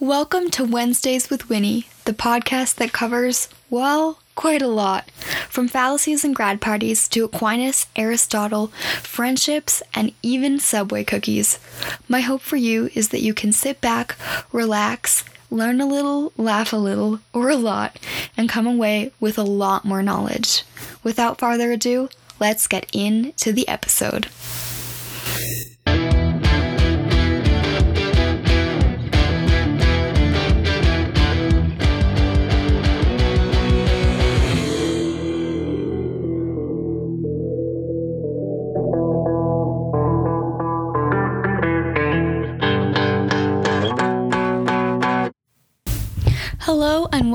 Welcome to Wednesdays with Winnie, the podcast that covers, well, quite a lot. From fallacies and grad parties to Aquinas, Aristotle, friendships, and even Subway cookies. My hope for you is that you can sit back, relax, learn a little, laugh a little, or a lot, and come away with a lot more knowledge. Without farther ado, let's get into the episode.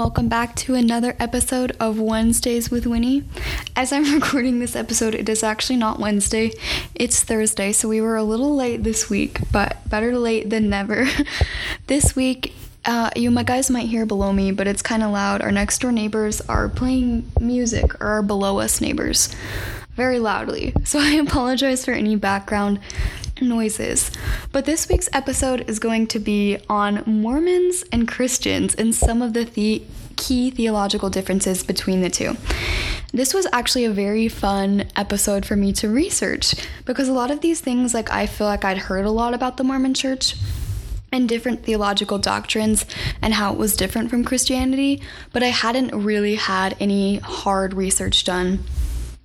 Welcome back to another episode of Wednesdays with Winnie. As I'm recording this episode, it is actually not Wednesday, it's Thursday, so we were a little late this week, but better late than never. this week, uh, you my guys might hear below me, but it's kind of loud. Our next door neighbors are playing music, or our below us neighbors, very loudly. So I apologize for any background noises. But this week's episode is going to be on Mormons and Christians and some of the, the- key theological differences between the two. This was actually a very fun episode for me to research because a lot of these things, like, I feel like I'd heard a lot about the Mormon church and different theological doctrines and how it was different from Christianity, but I hadn't really had any hard research done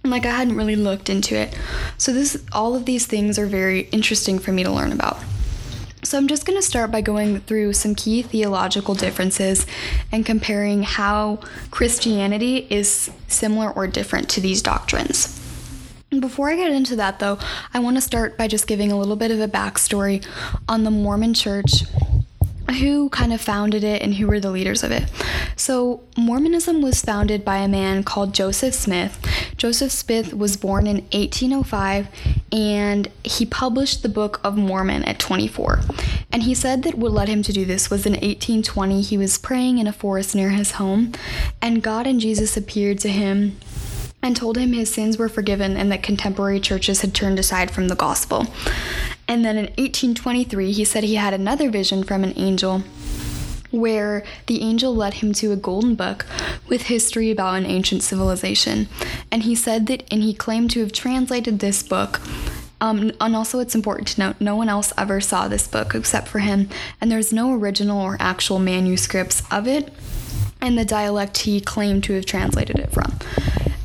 like I hadn't really looked into it. So this all of these things are very interesting for me to learn about. So I'm just going to start by going through some key theological differences and comparing how Christianity is similar or different to these doctrines. Before I get into that, though, I want to start by just giving a little bit of a backstory on the Mormon church who kind of founded it and who were the leaders of it. So, Mormonism was founded by a man called Joseph Smith. Joseph Smith was born in 1805 and he published the Book of Mormon at 24. And he said that what led him to do this was in 1820 he was praying in a forest near his home and God and Jesus appeared to him and told him his sins were forgiven and that contemporary churches had turned aside from the gospel. And then in 1823, he said he had another vision from an angel where the angel led him to a golden book with history about an ancient civilization. And he said that, and he claimed to have translated this book. Um, and also, it's important to note no one else ever saw this book except for him, and there's no original or actual manuscripts of it, and the dialect he claimed to have translated it from.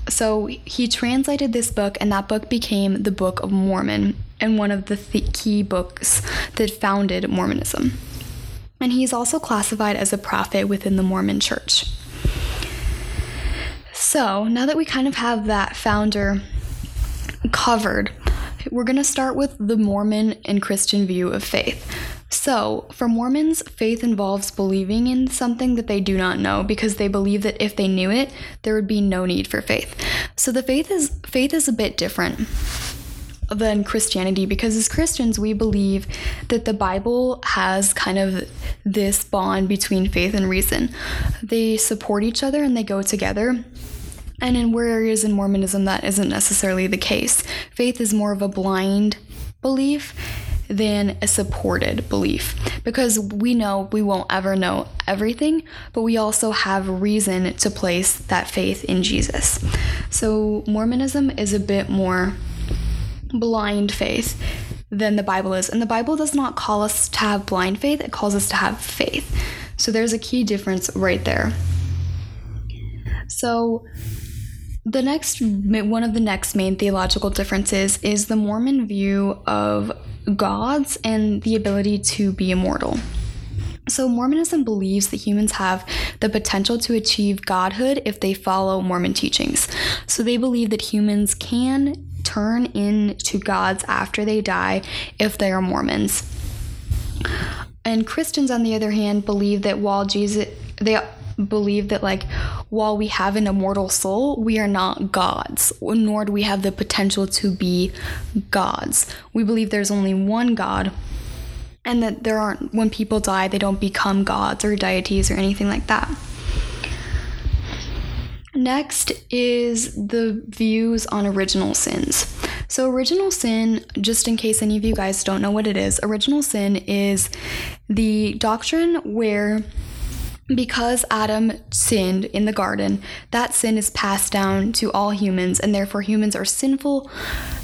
So he translated this book, and that book became the Book of Mormon, and one of the th- key books that founded Mormonism. And he's also classified as a prophet within the Mormon church. So now that we kind of have that founder covered, we're going to start with the Mormon and Christian view of faith. So, for Mormons, faith involves believing in something that they do not know because they believe that if they knew it, there would be no need for faith. So the faith is faith is a bit different than Christianity because as Christians we believe that the Bible has kind of this bond between faith and reason. They support each other and they go together. And in where areas in Mormonism that isn't necessarily the case. Faith is more of a blind belief than a supported belief because we know we won't ever know everything, but we also have reason to place that faith in Jesus. So Mormonism is a bit more blind faith than the Bible is. And the Bible does not call us to have blind faith, it calls us to have faith. So there's a key difference right there. So the next one of the next main theological differences is the Mormon view of gods and the ability to be immortal. So, Mormonism believes that humans have the potential to achieve godhood if they follow Mormon teachings. So, they believe that humans can turn into gods after they die if they are Mormons. And Christians, on the other hand, believe that while Jesus, they believe that like while we have an immortal soul, we are not gods, nor do we have the potential to be gods. We believe there's only one God, and that there aren't when people die, they don't become gods or deities or anything like that. Next is the views on original sins. So, original sin, just in case any of you guys don't know what it is, original sin is the doctrine where because Adam sinned in the garden, that sin is passed down to all humans, and therefore humans are sinful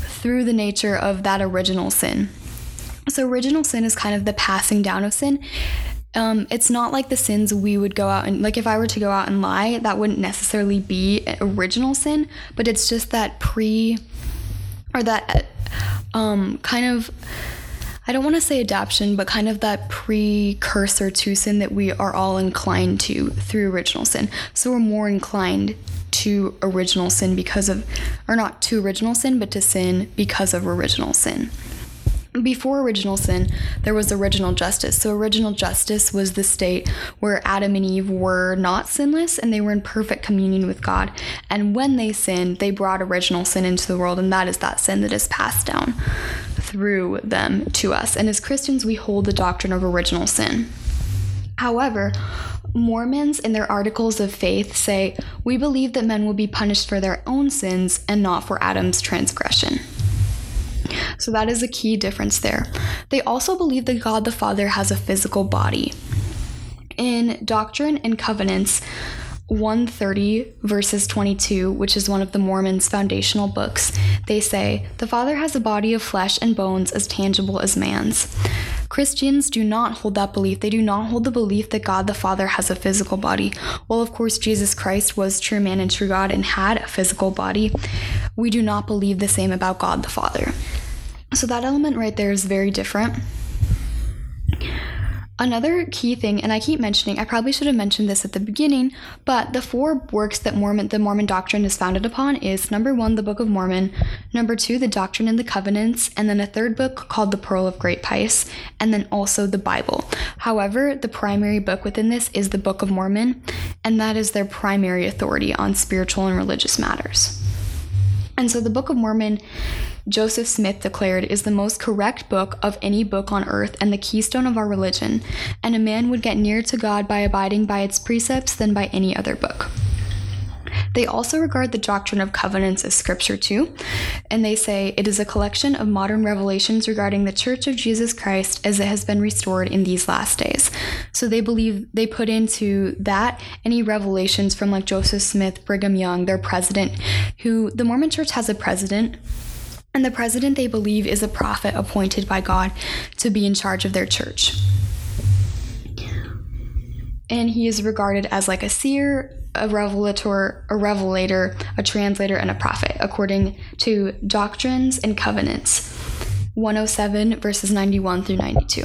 through the nature of that original sin. So, original sin is kind of the passing down of sin. Um, it's not like the sins we would go out and like if I were to go out and lie, that wouldn't necessarily be original sin, but it's just that pre or that um, kind of I don't want to say adaptation, but kind of that precursor to sin that we are all inclined to through original sin. So we're more inclined to original sin because of, or not to original sin, but to sin because of original sin. Before original sin, there was original justice. So, original justice was the state where Adam and Eve were not sinless and they were in perfect communion with God. And when they sinned, they brought original sin into the world, and that is that sin that is passed down through them to us. And as Christians, we hold the doctrine of original sin. However, Mormons in their articles of faith say, We believe that men will be punished for their own sins and not for Adam's transgression. So that is a key difference there. They also believe that God the Father has a physical body. In Doctrine and Covenants, 130 verses 22, which is one of the Mormons' foundational books, they say, The Father has a body of flesh and bones as tangible as man's. Christians do not hold that belief. They do not hold the belief that God the Father has a physical body. Well, of course, Jesus Christ was true man and true God and had a physical body. We do not believe the same about God the Father. So that element right there is very different. Another key thing, and I keep mentioning, I probably should have mentioned this at the beginning, but the four works that Mormon the Mormon doctrine is founded upon is number one, the Book of Mormon, number two, the Doctrine and the Covenants, and then a third book called the Pearl of Great Price, and then also the Bible. However, the primary book within this is the Book of Mormon, and that is their primary authority on spiritual and religious matters. And so the Book of Mormon Joseph Smith declared, is the most correct book of any book on earth and the keystone of our religion, and a man would get nearer to God by abiding by its precepts than by any other book. They also regard the doctrine of covenants as scripture too, and they say it is a collection of modern revelations regarding the Church of Jesus Christ as it has been restored in these last days. So they believe they put into that any revelations from like Joseph Smith, Brigham Young, their president, who the Mormon Church has a president and the president, they believe, is a prophet appointed by God to be in charge of their church. And he is regarded as like a seer, a revelator, a revelator, a translator, and a prophet, according to Doctrines and Covenants 107, verses 91 through 92.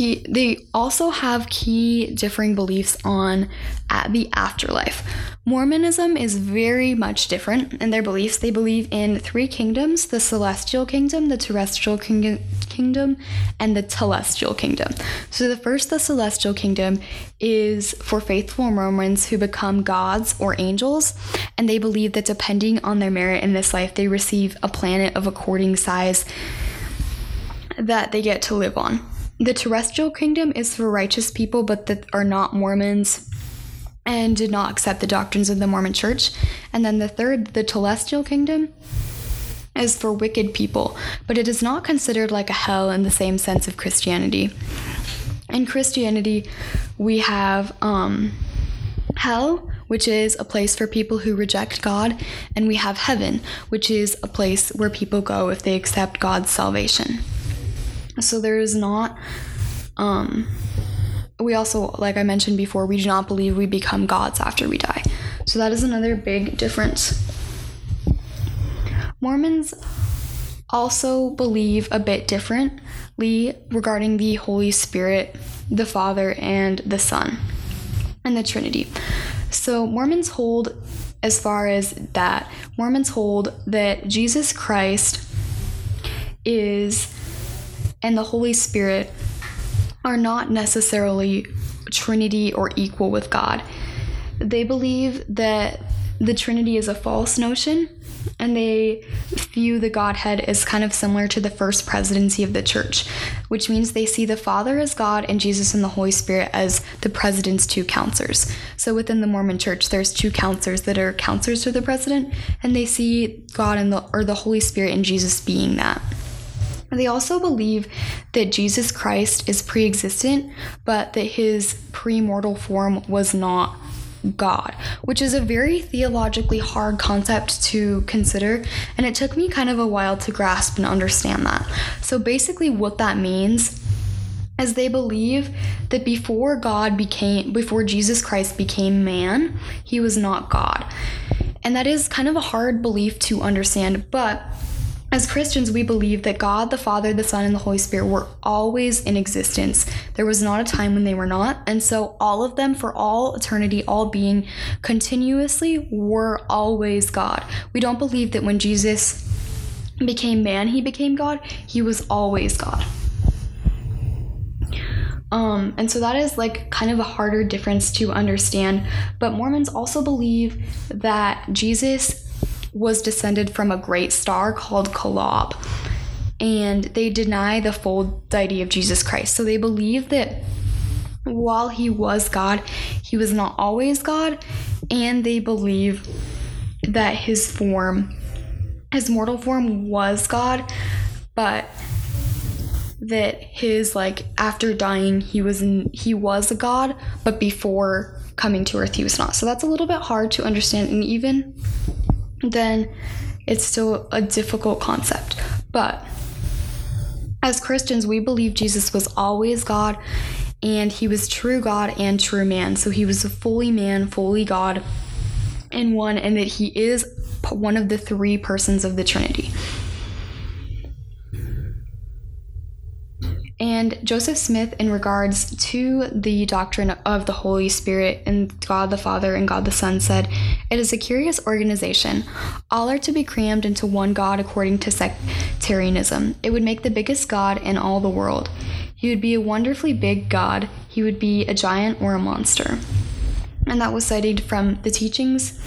He, they also have key differing beliefs on at the afterlife. Mormonism is very much different in their beliefs. They believe in three kingdoms the celestial kingdom, the terrestrial king- kingdom, and the telestial kingdom. So, the first, the celestial kingdom, is for faithful Mormons who become gods or angels, and they believe that depending on their merit in this life, they receive a planet of according size that they get to live on. The terrestrial kingdom is for righteous people, but that are not Mormons and did not accept the doctrines of the Mormon church. And then the third, the celestial kingdom, is for wicked people, but it is not considered like a hell in the same sense of Christianity. In Christianity, we have um, hell, which is a place for people who reject God, and we have heaven, which is a place where people go if they accept God's salvation. So there is not. Um, we also, like I mentioned before, we do not believe we become gods after we die. So that is another big difference. Mormons also believe a bit differently regarding the Holy Spirit, the Father, and the Son, and the Trinity. So Mormons hold, as far as that, Mormons hold that Jesus Christ is and the Holy Spirit are not necessarily Trinity or equal with God. They believe that the Trinity is a false notion, and they view the Godhead as kind of similar to the first presidency of the church, which means they see the Father as God and Jesus and the Holy Spirit as the president's two counselors. So within the Mormon church, there's two counselors that are counselors to the president, and they see God and the or the Holy Spirit and Jesus being that. They also believe that Jesus Christ is pre existent, but that his premortal form was not God, which is a very theologically hard concept to consider, and it took me kind of a while to grasp and understand that. So, basically, what that means is they believe that before God became, before Jesus Christ became man, he was not God. And that is kind of a hard belief to understand, but as Christians, we believe that God, the Father, the Son, and the Holy Spirit were always in existence. There was not a time when they were not. And so, all of them, for all eternity, all being continuously, were always God. We don't believe that when Jesus became man, he became God. He was always God. Um, and so that is like kind of a harder difference to understand. But Mormons also believe that Jesus was descended from a great star called Kolob. And they deny the full deity of Jesus Christ. So they believe that while he was God, he was not always God. And they believe that his form, his mortal form, was God, but that his like after dying he was in, he was a god but before coming to earth he was not so that's a little bit hard to understand and even then it's still a difficult concept. But as Christians, we believe Jesus was always God and he was true God and true man. So he was fully man, fully God in one, and that he is one of the three persons of the Trinity. And Joseph Smith, in regards to the doctrine of the Holy Spirit and God the Father and God the Son, said, It is a curious organization. All are to be crammed into one God according to sectarianism. It would make the biggest God in all the world. He would be a wonderfully big God. He would be a giant or a monster. And that was cited from the teachings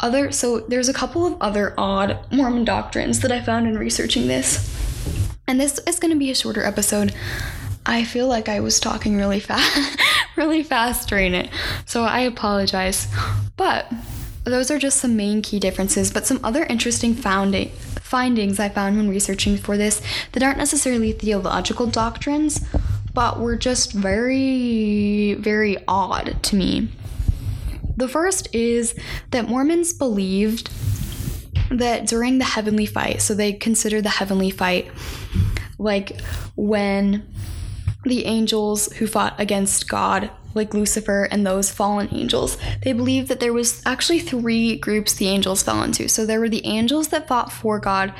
other so there's a couple of other odd Mormon doctrines that I found in researching this. And this is going to be a shorter episode. I feel like I was talking really fast, really fast during it. So I apologize. But those are just some main key differences, but some other interesting founding findings I found when researching for this that aren't necessarily theological doctrines, but were just very, very odd to me. The first is that Mormons believed that during the heavenly fight, so they consider the heavenly fight like when the angels who fought against God, like Lucifer and those fallen angels, they believed that there was actually three groups the angels fell into. So there were the angels that fought for God,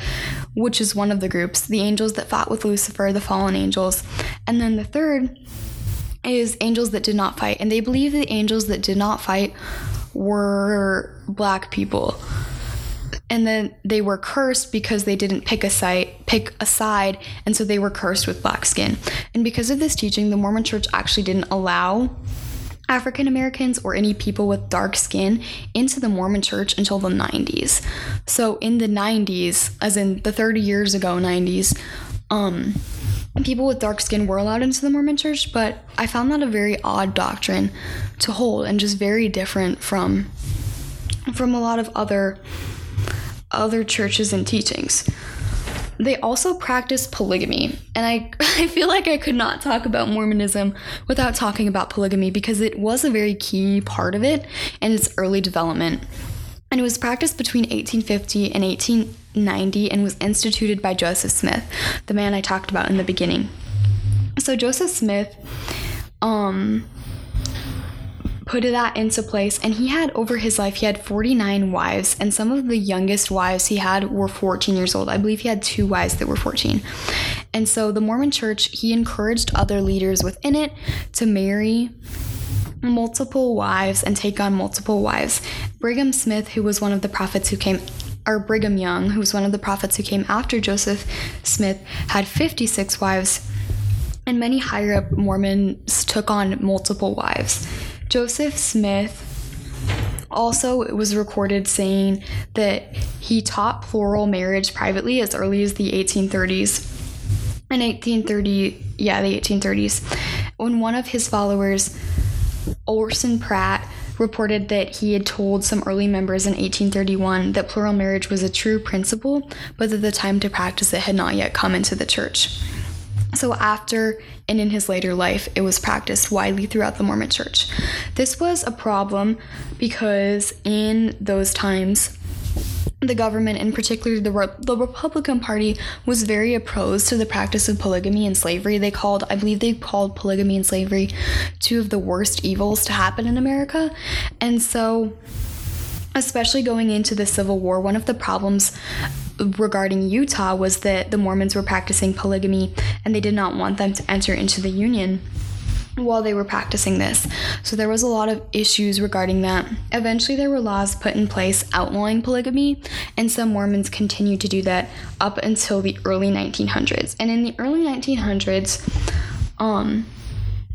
which is one of the groups, the angels that fought with Lucifer, the fallen angels, and then the third is angels that did not fight. And they believe the angels that did not fight were black people and then they were cursed because they didn't pick a side pick a side and so they were cursed with black skin and because of this teaching the mormon church actually didn't allow African Americans or any people with dark skin into the Mormon church until the 90s. So in the 90s, as in the 30 years ago 90s, um people with dark skin were allowed into the Mormon church, but I found that a very odd doctrine to hold and just very different from from a lot of other other churches and teachings. They also practice polygamy, and I, I feel like I could not talk about Mormonism without talking about polygamy because it was a very key part of it in its early development. And it was practiced between 1850 and 1890 and was instituted by Joseph Smith, the man I talked about in the beginning. So, Joseph Smith, um, put that into place and he had over his life he had 49 wives and some of the youngest wives he had were 14 years old. I believe he had two wives that were 14 and so the mormon church he encouraged other leaders within it to marry multiple wives and take on multiple wives. Brigham smith who was one of the prophets who came or brigham young who was one of the prophets who came after joseph smith had 56 wives and many higher up mormons took on multiple wives Joseph Smith also was recorded saying that he taught plural marriage privately as early as the 1830s. In 1830, yeah, the 1830s, when one of his followers, Orson Pratt, reported that he had told some early members in 1831 that plural marriage was a true principle, but that the time to practice it had not yet come into the church. So, after and in his later life, it was practiced widely throughout the Mormon church. This was a problem because in those times, the government, in particular the, Re- the Republican Party, was very opposed to the practice of polygamy and slavery. They called, I believe, they called polygamy and slavery two of the worst evils to happen in America. And so, especially going into the Civil War, one of the problems regarding Utah was that the Mormons were practicing polygamy and they did not want them to enter into the Union while they were practicing this. So there was a lot of issues regarding that. Eventually there were laws put in place outlawing polygamy, and some Mormons continued to do that up until the early 1900s. And in the early 1900s, um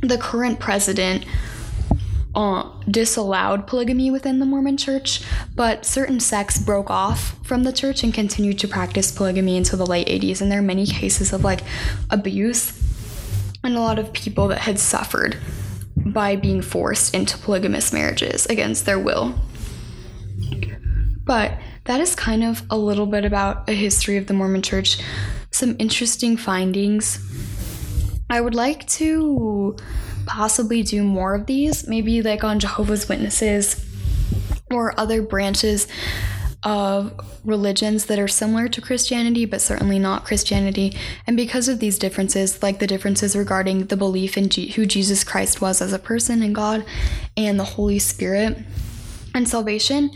the current president uh, disallowed polygamy within the Mormon church, but certain sects broke off from the church and continued to practice polygamy until the late 80s. And there are many cases of like abuse and a lot of people that had suffered by being forced into polygamous marriages against their will. But that is kind of a little bit about a history of the Mormon church, some interesting findings. I would like to possibly do more of these, maybe like on Jehovah's Witnesses or other branches of religions that are similar to Christianity, but certainly not Christianity. And because of these differences, like the differences regarding the belief in G- who Jesus Christ was as a person and God and the Holy Spirit and salvation,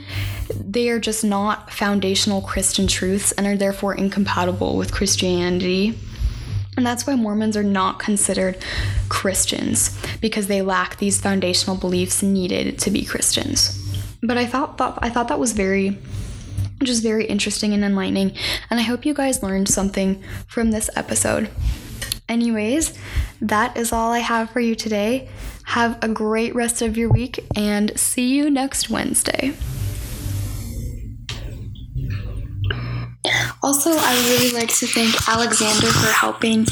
they are just not foundational Christian truths and are therefore incompatible with Christianity. And that's why Mormons are not considered Christians because they lack these foundational beliefs needed to be Christians. But I thought, thought I thought that was very just very interesting and enlightening, and I hope you guys learned something from this episode. Anyways, that is all I have for you today. Have a great rest of your week and see you next Wednesday. Also, I would really like to thank Alexander for helping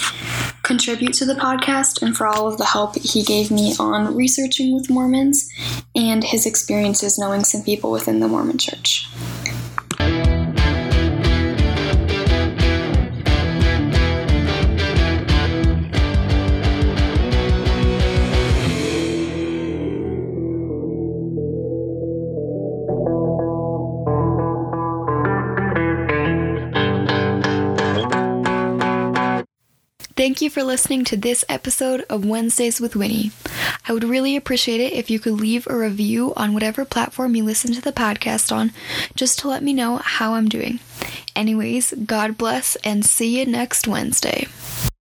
contribute to the podcast and for all of the help he gave me on researching with Mormons and his experiences knowing some people within the Mormon church. You for listening to this episode of Wednesdays with Winnie. I would really appreciate it if you could leave a review on whatever platform you listen to the podcast on, just to let me know how I'm doing. Anyways, God bless and see you next Wednesday.